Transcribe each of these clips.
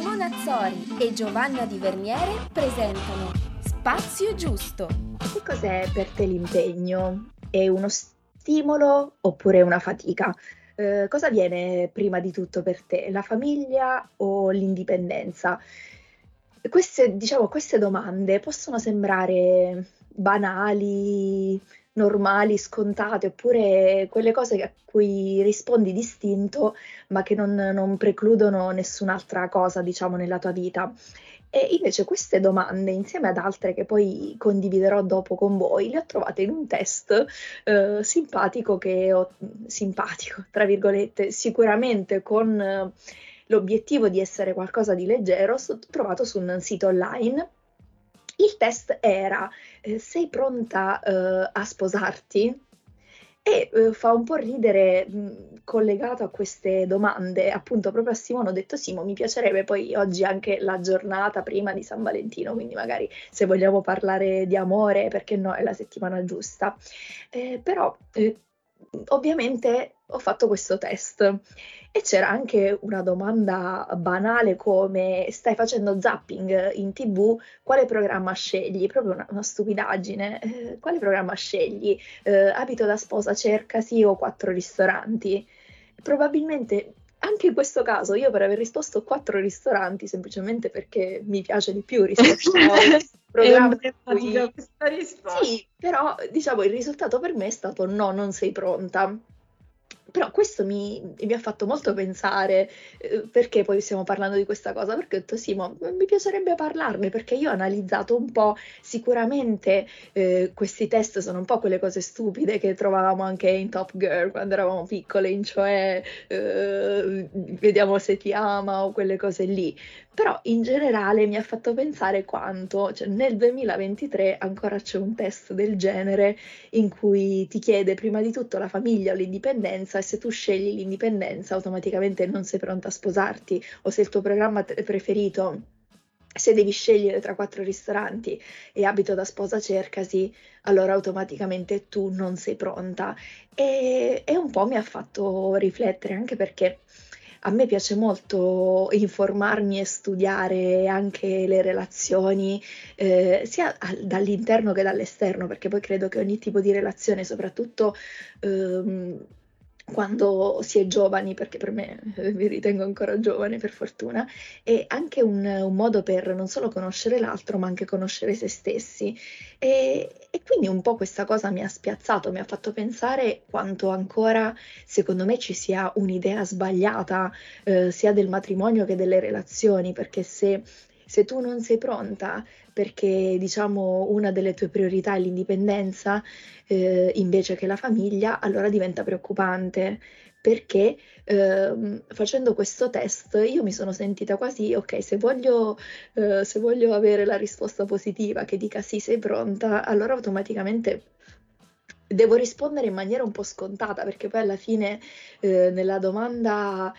Simona Azzori e Giovanna Di Verniere presentano Spazio Giusto. Che cos'è per te l'impegno? È uno stimolo oppure una fatica? Eh, cosa viene prima di tutto per te, la famiglia o l'indipendenza? Queste, diciamo, queste domande possono sembrare banali, normali, scontate, oppure quelle cose a cui rispondi distinto, ma che non, non precludono nessun'altra cosa, diciamo, nella tua vita. E invece queste domande, insieme ad altre che poi condividerò dopo con voi, le ho trovate in un test eh, simpatico che ho, simpatico, tra virgolette, sicuramente con eh, l'obiettivo di essere qualcosa di leggero, trovato su un sito online il test era eh, sei pronta eh, a sposarti? E eh, fa un po' ridere mh, collegato a queste domande, appunto proprio a Simone ho detto Simo, mi piacerebbe poi oggi anche la giornata prima di San Valentino, quindi magari se vogliamo parlare di amore, perché no, è la settimana giusta. Eh, però eh, ovviamente ho fatto questo test e c'era anche una domanda banale come stai facendo zapping in tv, quale programma scegli? Proprio una, una stupidaggine, eh, quale programma scegli? Eh, abito da sposa, cercasi o quattro ristoranti? Probabilmente anche in questo caso io per aver risposto quattro ristoranti semplicemente perché mi piace di più rispetto a programma cui... Sì, però diciamo il risultato per me è stato no, non sei pronta. Però questo mi, mi, ha fatto molto pensare, eh, perché poi stiamo parlando di questa cosa? Perché ho detto sì, ma mi piacerebbe parlarne, perché io ho analizzato un po', sicuramente eh, questi test sono un po' quelle cose stupide che trovavamo anche in Top Girl quando eravamo piccole, in cioè eh, vediamo se ti ama o quelle cose lì. Però in generale mi ha fatto pensare quanto, cioè nel 2023 ancora c'è un test del genere in cui ti chiede prima di tutto la famiglia o l'indipendenza e se tu scegli l'indipendenza automaticamente non sei pronta a sposarti o se il tuo programma preferito se devi scegliere tra quattro ristoranti e abito da sposa cercasi, allora automaticamente tu non sei pronta. E, e un po' mi ha fatto riflettere anche perché a me piace molto informarmi e studiare anche le relazioni, eh, sia dall'interno che dall'esterno, perché poi credo che ogni tipo di relazione, soprattutto ehm, quando si è giovani, perché per me eh, mi ritengo ancora giovane per fortuna, è anche un, un, modo per non solo conoscere l'altro, ma anche conoscere se stessi. E, e, quindi un po' questa cosa mi ha spiazzato, mi ha fatto pensare quanto ancora, secondo me, ci sia un'idea sbagliata eh, sia del matrimonio che delle relazioni, perché se se tu non sei pronta perché diciamo una delle tue priorità è l'indipendenza eh, invece che la famiglia, allora diventa preoccupante. Perché eh, facendo questo test io mi sono sentita quasi ok se voglio, eh, se voglio avere la risposta positiva che dica sì sei pronta allora automaticamente devo rispondere in maniera un po' scontata perché poi alla fine eh, nella domanda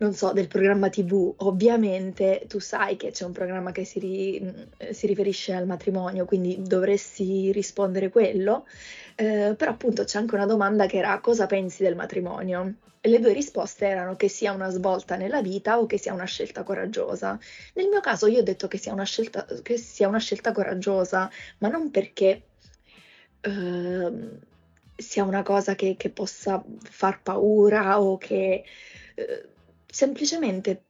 non so, del programma TV, ovviamente tu sai che c'è un programma che si, ri- si riferisce al matrimonio, quindi dovresti rispondere quello, eh, però appunto c'è anche una domanda che era cosa pensi del matrimonio? E le due risposte erano che sia una svolta nella vita o che sia una scelta coraggiosa. Nel mio caso io ho detto che sia una scelta, che sia una scelta coraggiosa, ma non perché... Uh, sia una cosa che, che, possa far paura o che eh, semplicemente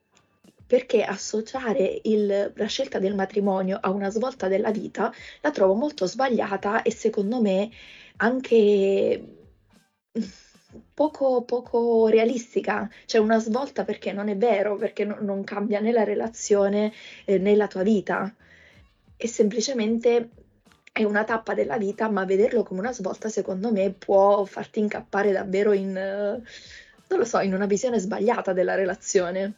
perché associare il, la scelta del matrimonio a una svolta della vita la trovo molto sbagliata e secondo me anche poco, poco realistica. C'è una svolta perché non è vero, perché no, non cambia né la relazione eh, né la tua vita. È semplicemente è una tappa della vita, ma vederlo come una svolta secondo me può farti incappare davvero in... Uh, non lo so, in una visione sbagliata della relazione.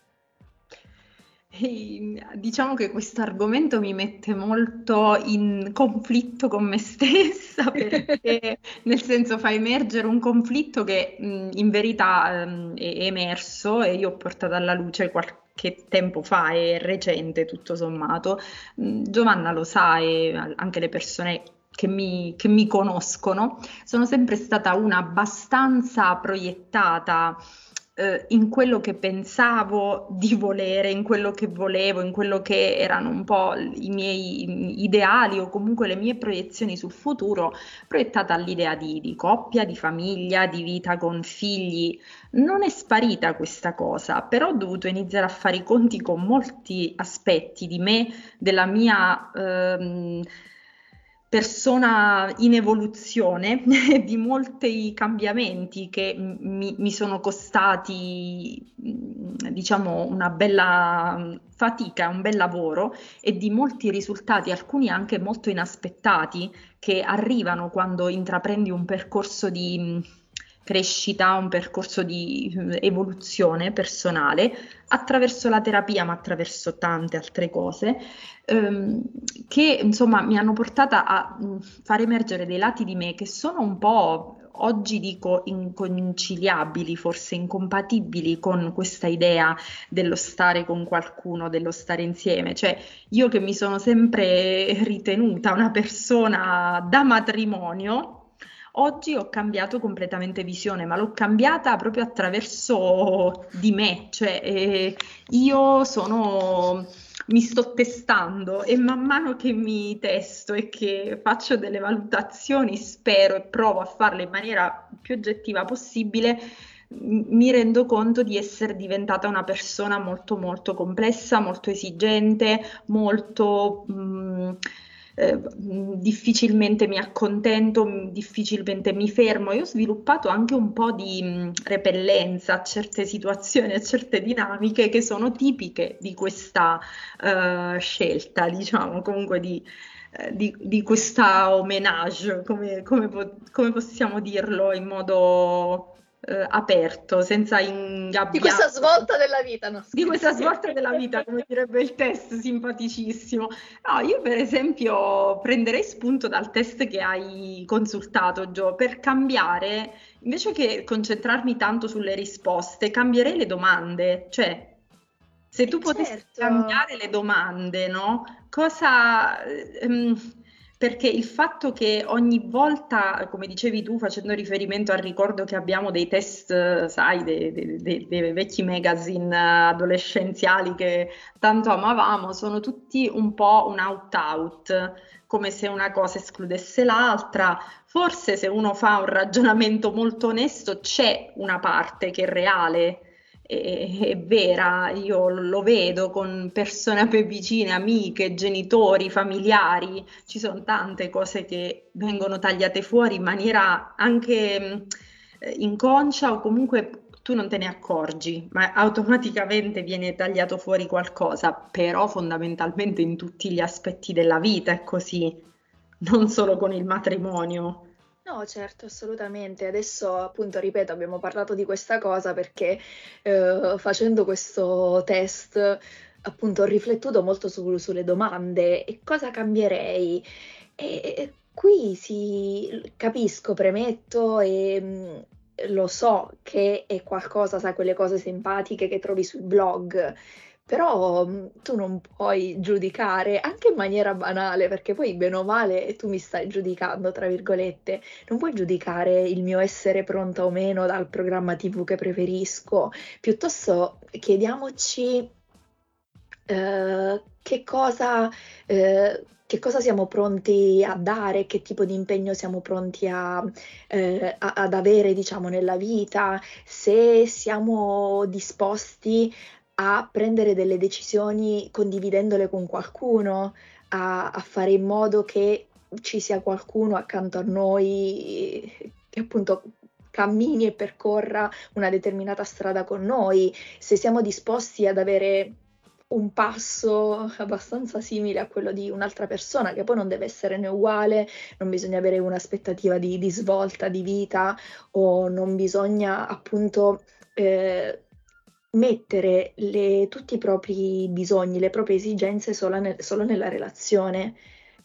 diciamo che questo argomento mi mette molto in conflitto con me stessa perché nel senso fa emergere un conflitto che in verità è emerso e io ho portato alla luce qualche tempo fa, è recente tutto sommato. Giovanna lo sa e anche le persone che mi, che mi conoscono, sono sempre stata una abbastanza proiettata, eh, in quello che pensavo di volere, in quello che volevo, in quello che erano un po' i miei ideali o comunque le mie proiezioni sul futuro, proiettata all'idea di, di coppia, di famiglia, di vita con figli. Non è sparita questa cosa, però ho dovuto iniziare a fare i conti con molti aspetti di me, della mia... Ehm, persona in evoluzione di molti cambiamenti che mi, mi, sono costati, diciamo, una bella fatica, un bel lavoro e di molti risultati, alcuni anche molto inaspettati, che arrivano quando intraprendi un percorso di crescita, un percorso di evoluzione personale attraverso la terapia, ma attraverso tante altre cose, ehm, che insomma mi hanno portata a mh, far emergere dei lati di me che sono un po' oggi dico inconciliabili, forse incompatibili con questa idea dello stare con qualcuno, dello stare insieme. Cioè, io che mi sono sempre ritenuta una persona da matrimonio, Oggi ho cambiato completamente visione, ma l'ho cambiata proprio attraverso di me, cioè eh, io sono mi sto testando e man mano che mi testo e che faccio delle valutazioni, spero e provo a farle in maniera più oggettiva possibile, mi rendo conto di essere diventata una persona molto molto complessa, molto esigente, molto mh, mm, eh, difficilmente mi accontento, difficilmente mi fermo. Io ho sviluppato anche un po' di mh, repellenza a certe situazioni, a certe dinamiche che sono tipiche di questa uh, scelta, diciamo, comunque di, eh, di, di questa homenage, come, come, come possiamo dirlo in modo eh, aperto, senza ingabbiare. Di questa svolta della vita, no? Di questa svolta della vita, come direbbe il test, simpaticissimo. No, io per esempio prenderei spunto dal test che hai consultato, Gio, per cambiare, invece che concentrarmi tanto sulle risposte, cambierei le domande, cioè se tu potessi certo. cambiare le domande, no? Cosa... Ehm, perché il fatto che ogni volta, come dicevi tu, facendo riferimento al ricordo che abbiamo dei test, sai, dei, dei, dei, dei vecchi magazine adolescenziali che tanto amavamo, sono tutti un po' un out-out, come se una cosa escludesse l'altra. Forse se uno fa un ragionamento molto onesto, c'è una parte che è reale è, è, vera, io lo vedo con persone me vicine, amiche, genitori, familiari, ci sono tante cose che vengono tagliate fuori in maniera anche eh, inconscia o comunque tu non te ne accorgi, ma automaticamente viene tagliato fuori qualcosa, però fondamentalmente in tutti gli aspetti della vita è così, non solo con il matrimonio. No, certo, assolutamente. Adesso, appunto, ripeto, abbiamo parlato di questa cosa perché eh, facendo questo test, appunto, ho riflettuto molto su- sulle domande e cosa cambierei. E, e qui si capisco, premetto e mh, lo so che è qualcosa, sai, quelle cose simpatiche che trovi sul blog però mhmm, tu non puoi giudicare anche in maniera banale, perché poi bene o male tu mi stai giudicando, tra virgolette, non puoi giudicare il mio essere pronta o meno dal programma TV che preferisco, piuttosto chiediamoci eh, che cosa... Eh, che cosa siamo pronti a dare, che tipo di impegno siamo pronti a, eh, ad avere, diciamo, nella vita, se siamo disposti a prendere delle decisioni condividendole con qualcuno, a, a fare in modo che ci sia qualcuno accanto a noi che appunto cammini e percorra una determinata strada con noi, se siamo disposti ad avere un passo abbastanza simile a quello di un'altra persona, che poi non deve essere né uguale, non bisogna avere un'aspettativa di, di svolta di vita o non bisogna appunto eh, mettere le, tutti i propri bisogni, le proprie esigenze solo, nel, solo nella relazione,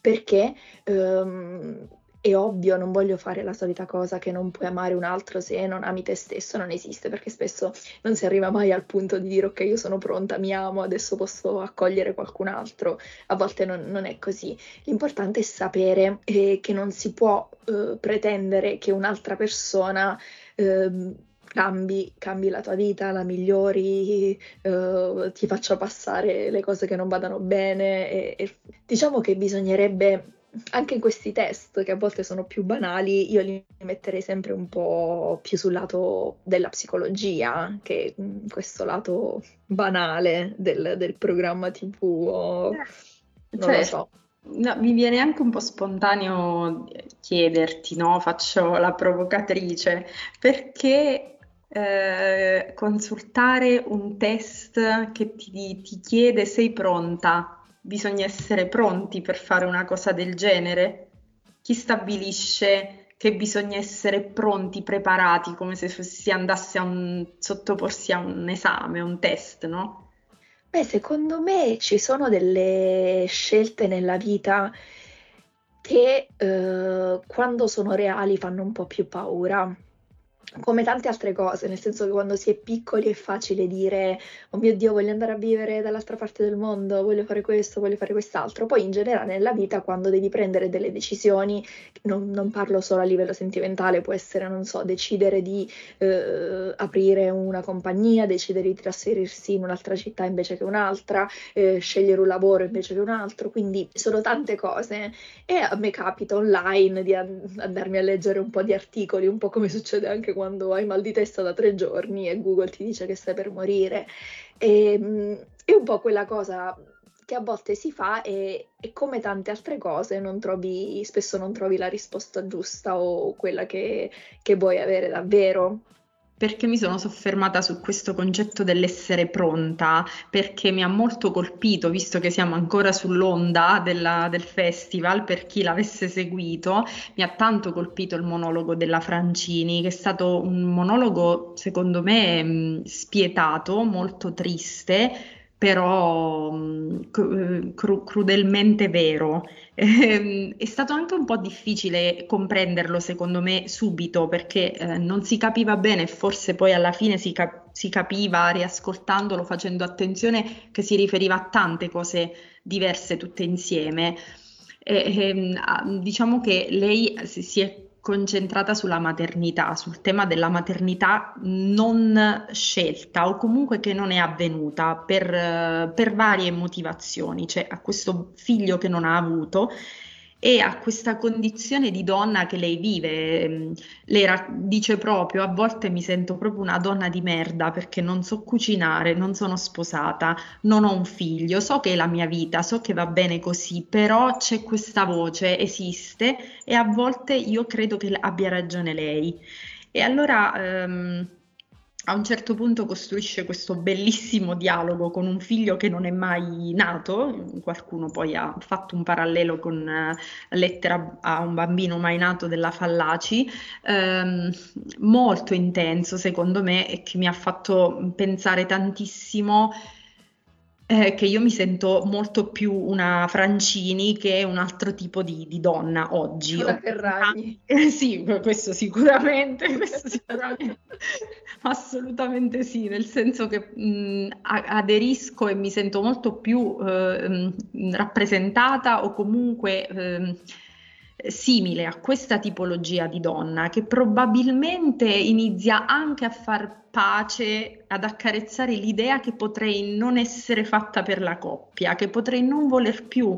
perché um, è ovvio, non voglio fare la solita cosa che non puoi amare un altro se non ami te stesso, non esiste, perché spesso non si arriva mai al punto di dire ok, io sono pronta, mi amo, adesso posso accogliere qualcun altro, a volte non, non è così. L'importante è sapere eh, che non si può eh, pretendere che un'altra persona... Eh, cambi, cambi la tua vita, la migliori, eh, ti faccia passare le cose che non vadano bene e, e diciamo che bisognerebbe anche in questi test, che a volte sono più banali, io li metterei sempre un po' più sul lato della psicologia che in questo lato banale del, del programma TV. O, non cioè, lo so. No, mi viene anche un po' spontaneo chiederti, no? Faccio la provocatrice, perché eh, consultare un test che ti, ti chiede sei pronta bisogna essere pronti per fare una cosa del genere? Chi stabilisce che bisogna essere pronti, preparati, come se si andasse a un, sottoporsi a un esame, un test, no? Beh, secondo me ci sono delle scelte nella vita che eh, quando sono reali fanno un po' più paura come tante altre cose, nel senso che quando si è piccoli è facile dire oh mio Dio voglio andare a vivere dall'altra parte del mondo, voglio fare questo, voglio fare quest'altro, poi in generale nella vita quando devi prendere delle decisioni, non, non parlo solo a livello sentimentale, può essere, non so, decidere di eh, aprire una compagnia, decidere di trasferirsi in un'altra città invece che un'altra, eh, scegliere un lavoro invece che un altro, quindi sono tante cose. E a me capita online di andarmi a leggere un po' di articoli, un po' come succede anche quando hai mal di testa da tre giorni e Google ti dice che stai per morire. E, ehm, è un po' quella cosa che a volte si fa e, e, come tante altre cose non trovi, spesso non trovi la risposta giusta o quella che, che vuoi avere davvero perché mi sono soffermata su questo concetto dell'essere pronta, perché mi ha molto colpito, visto che siamo ancora sull'onda della, del festival, per chi l'avesse seguito, mi ha tanto colpito il monologo della Francini, che è stato un monologo, secondo me, spietato, molto triste, però mm, cru- crudelmente vero. Ehm, è stato anche un po' difficile comprenderlo, secondo me, subito, perché eh, non si capiva bene, forse poi alla fine si, cap- si, capiva riascoltandolo, facendo attenzione, che si riferiva a tante cose diverse tutte insieme. E, e, ehm, diciamo che lei si è concentrata sulla maternità, sul tema della maternità non scelta o comunque che non è avvenuta per, per varie motivazioni, cioè a questo figlio che non ha avuto e a questa condizione di donna che lei vive. Ehm, lei ra- dice proprio: A volte mi sento proprio una donna di merda perché non so cucinare, non sono sposata, non ho un figlio, so che è la mia vita, so che va bene così, però c'è questa voce, esiste e a volte io credo che abbia ragione lei. E allora. Ehm, a un certo punto costruisce questo bellissimo dialogo con un figlio che non è mai nato, qualcuno poi ha fatto un parallelo con uh, lettera a un bambino mai nato della Fallaci, ehm, molto intenso secondo me e che mi ha fatto pensare tantissimo eh, che io mi sento molto più una Francini che un altro tipo di, di donna oggi. Una Ferragni. Eh, sì, questo sicuramente, questo sicuramente. assolutamente sì, nel senso che mh, aderisco e mi sento molto più eh, rappresentata o comunque... Simile a questa tipologia di donna che probabilmente inizia anche a far pace, ad accarezzare l'idea che potrei non essere fatta per la coppia, che potrei non voler più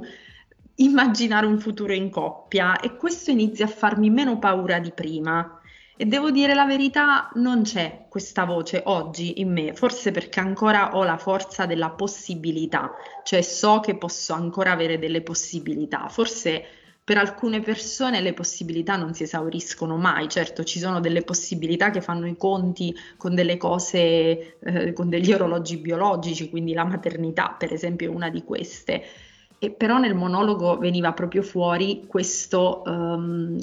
immaginare un futuro in coppia e questo inizia a farmi meno paura di prima. E devo dire la verità, non c'è questa voce oggi in me, forse perché ancora ho la forza della possibilità, cioè so che posso ancora avere delle possibilità, forse per alcune persone le possibilità non si esauriscono mai, certo ci sono delle possibilità che fanno i conti con delle cose, eh, con degli orologi biologici, quindi la maternità per esempio è una di queste. E però nel monologo veniva proprio fuori questo, um,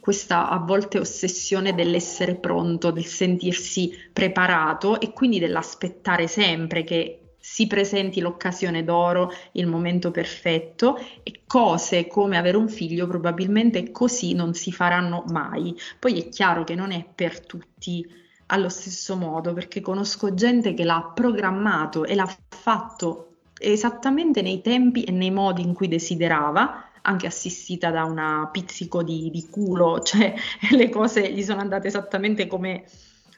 questa a volte ossessione dell'essere pronto, del sentirsi preparato e quindi dell'aspettare sempre che si presenti l'occasione d'oro, il momento perfetto e cose come avere un figlio probabilmente così non si faranno mai. Poi è chiaro che non è per tutti allo stesso modo perché conosco gente che l'ha programmato e l'ha fatto esattamente nei tempi e nei modi in cui desiderava anche assistita da una pizzico di, di culo, cioè le cose gli sono andate esattamente come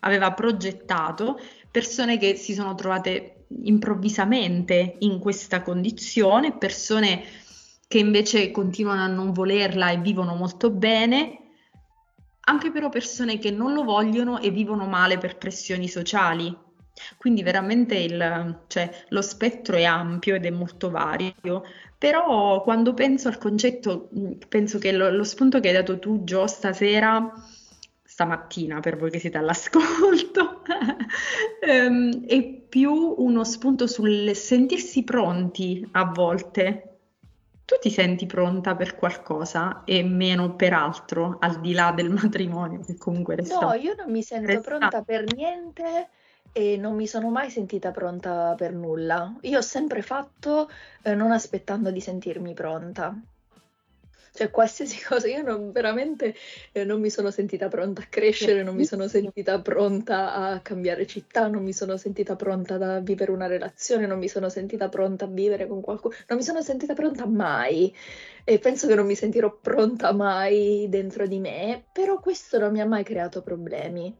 aveva progettato, persone che si sono trovate improvvisamente in questa condizione, persone che invece continuano a non volerla e vivono molto bene, anche però persone che non lo vogliono e vivono male per pressioni sociali. Quindi veramente il, cioè, lo spettro è ampio ed è molto vario, però quando penso al concetto, penso che lo, lo spunto che hai dato tu, Gio, stasera, stamattina per voi che siete all'ascolto, ehm, è più uno spunto sul sentirsi pronti a volte. Tu ti senti pronta per qualcosa e meno per altro, al di là del matrimonio, che comunque resta. No, io non mi sento pronta per niente e non mi sono mai sentita pronta per nulla. Io ho sempre fatto eh, non aspettando di sentirmi pronta. Cioè, qualsiasi cosa, io non, veramente eh, non mi sono sentita pronta a crescere, non mi sono sentita pronta a cambiare città, non mi sono sentita pronta a vivere una relazione, non mi sono sentita pronta a vivere con qualcuno, non mi sono sentita pronta mai e penso che non mi sentirò pronta mai dentro di me, però questo non mi ha mai creato problemi.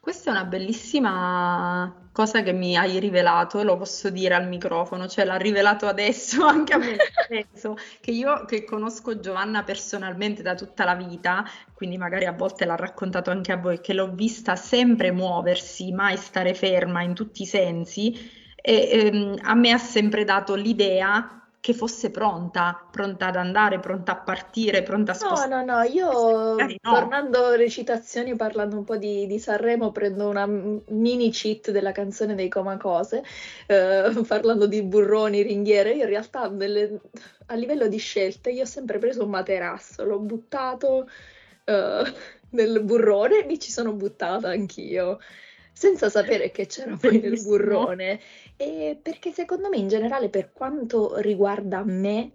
Questa è una bellissima cosa che mi hai rivelato lo posso dire al microfono, cioè l'ha rivelato adesso anche a me stesso, che io che conosco Giovanna personalmente da tutta la vita, quindi magari a volte l'ha raccontato anche a voi, che l'ho vista sempre muoversi, mai stare ferma in tutti i sensi, e ehm, a me ha sempre dato l'idea che fosse pronta, pronta ad andare, pronta a partire, pronta a spostare. No, no, no, io no. tornando recitazioni, parlando un po' di, di, Sanremo, prendo una mini cheat della canzone dei Comacose, eh, parlando di burroni, ringhiere, io in realtà delle, a livello di scelte io ho sempre preso un materasso, l'ho buttato eh, nel burrone e mi ci sono buttata anch'io senza sapere che c'era poi nel burrone. E perché secondo me in generale per quanto riguarda me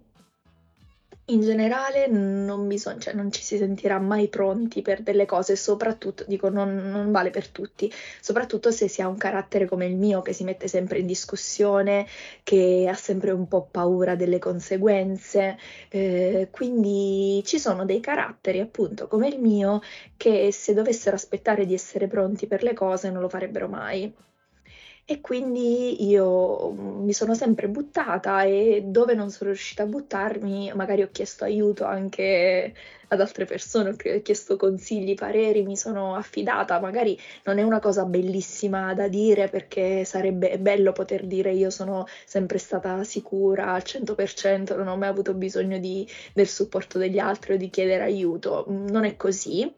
in generale non, bisogna, cioè non ci si sentirà mai pronti per delle cose, soprattutto, dico, non, non, vale per tutti, soprattutto se si ha un carattere come il mio che si mette sempre in discussione, che ha sempre un po' paura delle conseguenze, eh, quindi ci sono dei caratteri appunto come il mio che se dovessero aspettare di essere pronti per le cose non lo farebbero mai. E quindi io mm, mi sono sempre buttata e dove non sono riuscita a buttarmi, magari ho chiesto aiuto anche ad altre persone, ho chiesto consigli, pareri, mi sono affidata. Magari non è una cosa bellissima da dire perché sarebbe bello poter dire io sono sempre stata sicura al 100%, non ho mai avuto bisogno di, del supporto degli altri o di chiedere aiuto. Non è così.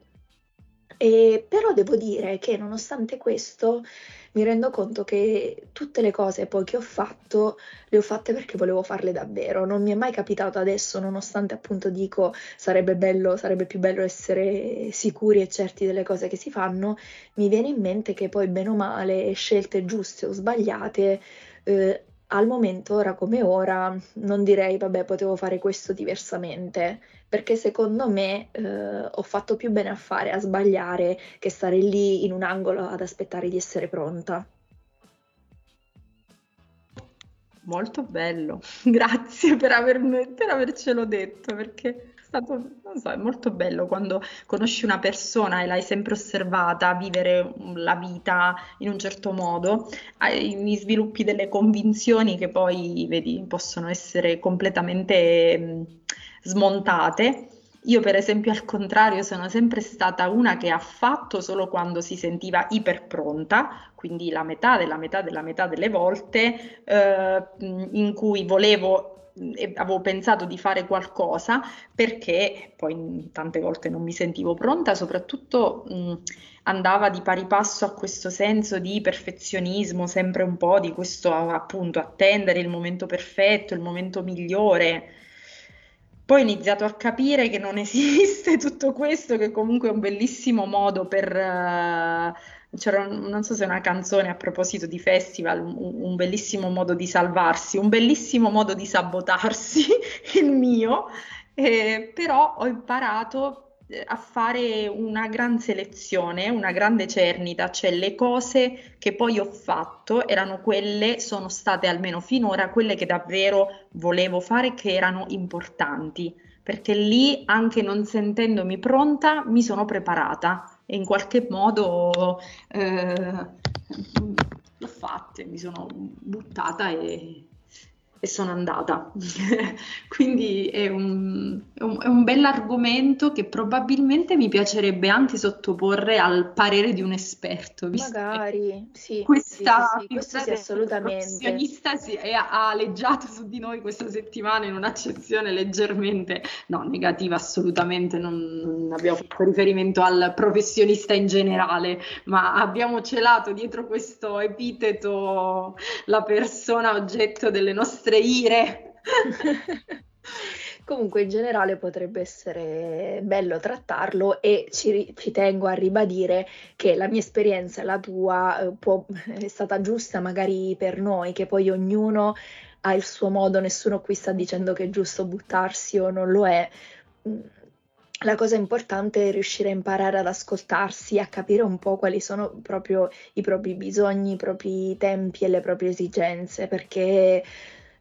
E, però devo dire che nonostante questo mi rendo conto che tutte le cose poi che ho fatto le ho fatte perché volevo farle davvero. Non mi è mai capitato adesso, nonostante appunto dico sarebbe bello, sarebbe più bello essere sicuri e certi delle cose che si fanno, mi viene in mente che poi bene o male scelte giuste o sbagliate eh, al momento, ora come ora, non direi vabbè potevo fare questo diversamente, perché secondo me eh, ho fatto più bene a fare, a sbagliare, che stare lì in un angolo ad aspettare di essere pronta. Molto bello, grazie per, avermi, per avercelo detto, perché stato, non so, è molto bello quando conosci una persona e l'hai sempre osservata vivere la vita in un certo modo, hai, sviluppi delle convinzioni che poi, vedi, possono essere completamente mh, smontate. Io, per esempio, al contrario, sono sempre stata una che ha fatto solo quando si sentiva iperpronta, quindi la metà della metà della metà delle volte eh, in cui volevo avevo pensato di fare qualcosa perché poi tante volte non mi sentivo pronta, soprattutto mh, andava di pari passo a questo senso di perfezionismo, sempre un po' di questo appunto attendere il momento perfetto, il momento migliore. Poi ho iniziato a capire che non esiste tutto questo, che comunque è un bellissimo modo per... Uh, c'era, non so se è una canzone a proposito di festival, un, un, bellissimo modo di salvarsi, un bellissimo modo di sabotarsi, il mio, eh, però ho imparato a fare una gran selezione, una grande cernita, cioè le cose che poi ho fatto erano quelle, sono state almeno finora quelle che davvero volevo fare, che erano importanti, perché lì anche non sentendomi pronta mi sono preparata. E in qualche modo eh, l'ho fatta, mi sono buttata e e sono andata. Quindi è un, è, un, è un bell'argomento che probabilmente mi piacerebbe anche sottoporre al parere di un esperto. Magari, sì. Questa sì, sì, questo sì, assolutamente. professionista si è, ha aleggiato su di noi questa settimana in un'accezione leggermente, no, negativa assolutamente, non, non abbiamo fatto riferimento al professionista in generale, ma abbiamo celato dietro questo epiteto la persona oggetto delle nostre nostre ire. Comunque in generale potrebbe essere bello trattarlo e ci, ci, tengo a ribadire che la mia esperienza la tua eh, può, è stata giusta magari per noi, che poi ognuno ha il suo modo, nessuno qui sta dicendo che è giusto buttarsi o non lo è. Mm, la cosa importante è riuscire a imparare ad ascoltarsi, a capire un po' quali sono proprio i propri bisogni, i propri tempi e le proprie esigenze, perché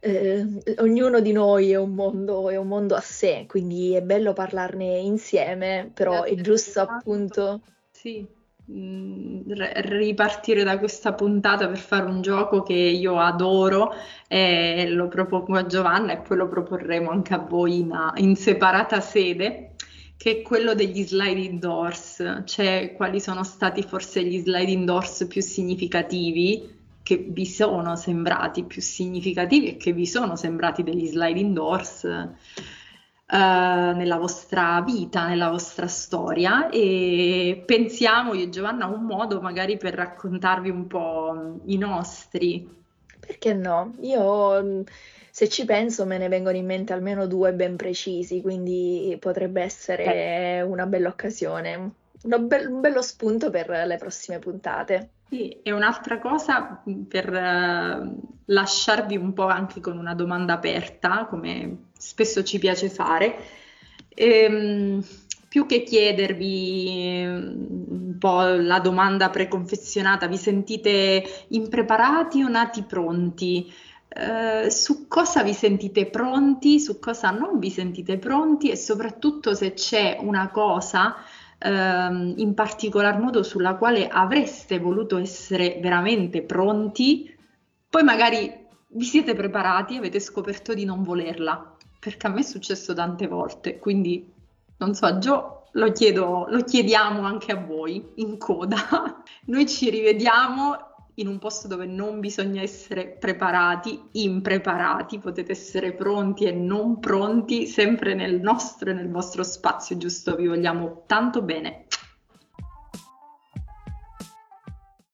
eh, ognuno di noi è un, mondo, è un mondo a sé, quindi è bello parlarne insieme, però è giusto appunto... Sì, mm, ripartire da questa puntata per fare un gioco che io adoro e lo propongo a Giovanna e poi lo proporremo anche a voi in, in separata sede che è quello degli sliding doors, cioè quali sono stati forse gli sliding doors più significativi che vi sono sembrati più significativi e che vi sono sembrati degli sliding doors eh, nella vostra vita, nella vostra storia e pensiamo io e Giovanna a un modo magari per raccontarvi un po' i nostri. Perché no? Io se ci penso me ne vengono in mente almeno due ben precisi, quindi potrebbe essere una bella occasione, be- un bello spunto per le prossime puntate. Sì, e un'altra cosa per uh, lasciarvi un po' anche con una domanda aperta, come spesso ci piace fare, ehm, più che chiedervi un po' la domanda preconfezionata, vi sentite impreparati o nati pronti? Uh, su cosa vi sentite pronti, su cosa non vi sentite pronti e soprattutto se c'è una cosa ehm, in particolar modo sulla quale avreste voluto essere veramente pronti, poi magari vi siete preparati e avete scoperto di non volerla, perché a me è successo tante volte, quindi non so, Gio, lo, chiedo, lo chiediamo anche a voi in coda. Noi ci rivediamo in un posto dove non bisogna essere preparati, impreparati, potete essere pronti e non pronti, sempre nel nostro e nel vostro spazio giusto, vi vogliamo tanto bene.